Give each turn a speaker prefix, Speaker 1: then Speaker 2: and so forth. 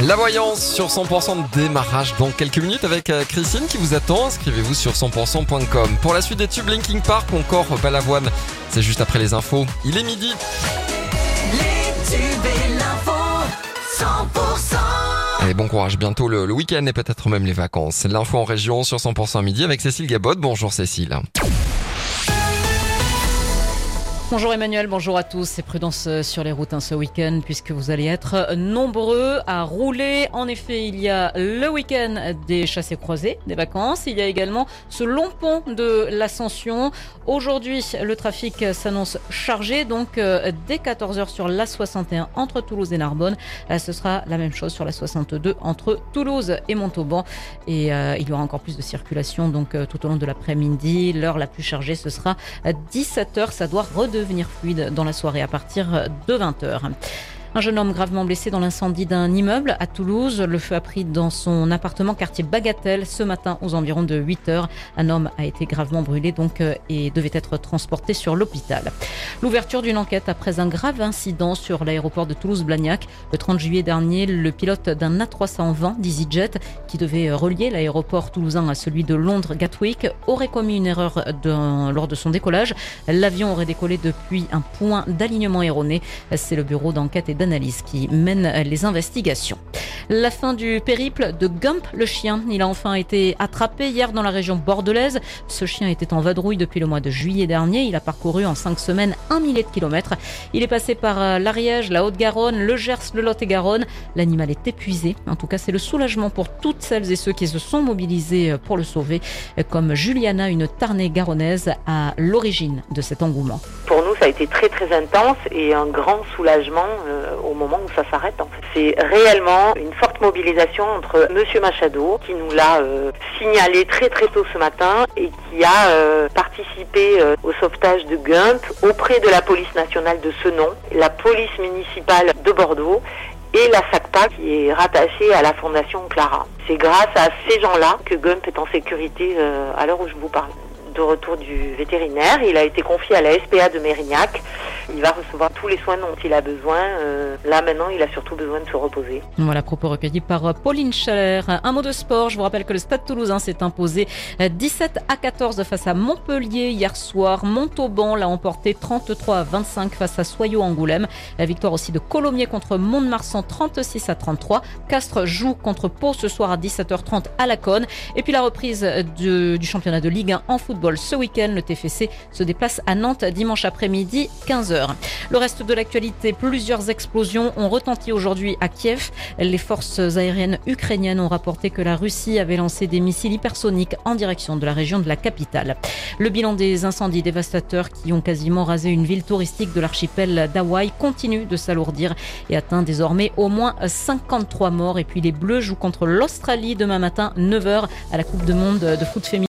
Speaker 1: La voyance sur 100% de démarrage dans quelques minutes avec euh, Christine qui vous attend. Inscrivez-vous sur 100%.com. Pour la suite des tubes Linking Park ou encore Balavoine, c'est juste après les infos. Il est midi.
Speaker 2: Les tubes et l'info, 100%.
Speaker 1: Et bon courage bientôt le, le week-end et peut-être même les vacances. L'info en région sur 100% midi avec Cécile Gabot. Bonjour Cécile.
Speaker 3: Bonjour Emmanuel, bonjour à tous. C'est prudence euh, sur les routes hein, ce week-end puisque vous allez être nombreux à rouler. En effet, il y a le week-end des chassés croisés, des vacances. Il y a également ce long pont de l'Ascension. Aujourd'hui, le trafic s'annonce chargé. Donc, euh, dès 14h sur la 61 entre Toulouse et Narbonne, euh, ce sera la même chose sur la 62 entre Toulouse et Montauban. Et euh, il y aura encore plus de circulation donc euh, tout au long de l'après-midi. L'heure la plus chargée, ce sera à 17h. Ça doit redevenir fluide dans la soirée à partir de 20h. Un jeune homme gravement blessé dans l'incendie d'un immeuble à Toulouse. Le feu a pris dans son appartement quartier Bagatelle ce matin aux environs de 8 heures. Un homme a été gravement brûlé donc euh, et devait être transporté sur l'hôpital. L'ouverture d'une enquête après un grave incident sur l'aéroport de Toulouse-Blagnac. Le 30 juillet dernier, le pilote d'un A320 d'EasyJet qui devait relier l'aéroport toulousain à celui de Londres Gatwick aurait commis une erreur lors de son décollage. L'avion aurait décollé depuis un point d'alignement erroné. C'est le bureau d'enquête et d'analyse qui mène les investigations. La fin du périple de Gump, le chien. Il a enfin été attrapé hier dans la région bordelaise. Ce chien était en vadrouille depuis le mois de juillet dernier. Il a parcouru en cinq semaines un millier de kilomètres. Il est passé par euh, l'Ariège, la Haute-Garonne, le Gers, le Lot-et-Garonne. L'animal est épuisé. En tout cas, c'est le soulagement pour toutes celles et ceux qui se sont mobilisés euh, pour le sauver, euh, comme Juliana, une Tarnais garonnaise, à l'origine de cet engouement.
Speaker 4: Ça a été très très intense et un grand soulagement euh, au moment où ça s'arrête. C'est réellement une forte mobilisation entre Monsieur Machado, qui nous l'a euh, signalé très très tôt ce matin et qui a euh, participé au sauvetage de Gump auprès de la police nationale de ce nom, la police municipale de Bordeaux et la SACPA qui est rattachée à la Fondation Clara. C'est grâce à ces gens-là que Gump est en sécurité à l'heure où je vous parle. De retour du vétérinaire, il a été confié à la SPA de Mérignac. Il va recevoir tous les soins dont il a besoin. Euh, là maintenant, il a surtout besoin de se reposer.
Speaker 3: Voilà, propos recueillis par euh, Pauline Schaller. Un mot de sport, je vous rappelle que le Stade toulousain s'est imposé euh, 17 à 14 face à Montpellier hier soir. Montauban l'a emporté 33 à 25 face à Soyaux Angoulême. La victoire aussi de Colomiers contre Mont-de-Marsan 36 à 33. Castres joue contre Pau ce soir à 17h30 à la Conne. Et puis la reprise euh, du championnat de Ligue 1 en football ce week-end. Le TFC se déplace à Nantes dimanche après-midi 15h. Le reste de l'actualité, plusieurs explosions ont retenti aujourd'hui à Kiev. Les forces aériennes ukrainiennes ont rapporté que la Russie avait lancé des missiles hypersoniques en direction de la région de la capitale. Le bilan des incendies dévastateurs qui ont quasiment rasé une ville touristique de l'archipel d'Hawaï continue de s'alourdir et atteint désormais au moins 53 morts. Et puis les Bleus jouent contre l'Australie demain matin 9h à la Coupe du Monde de foot féminin.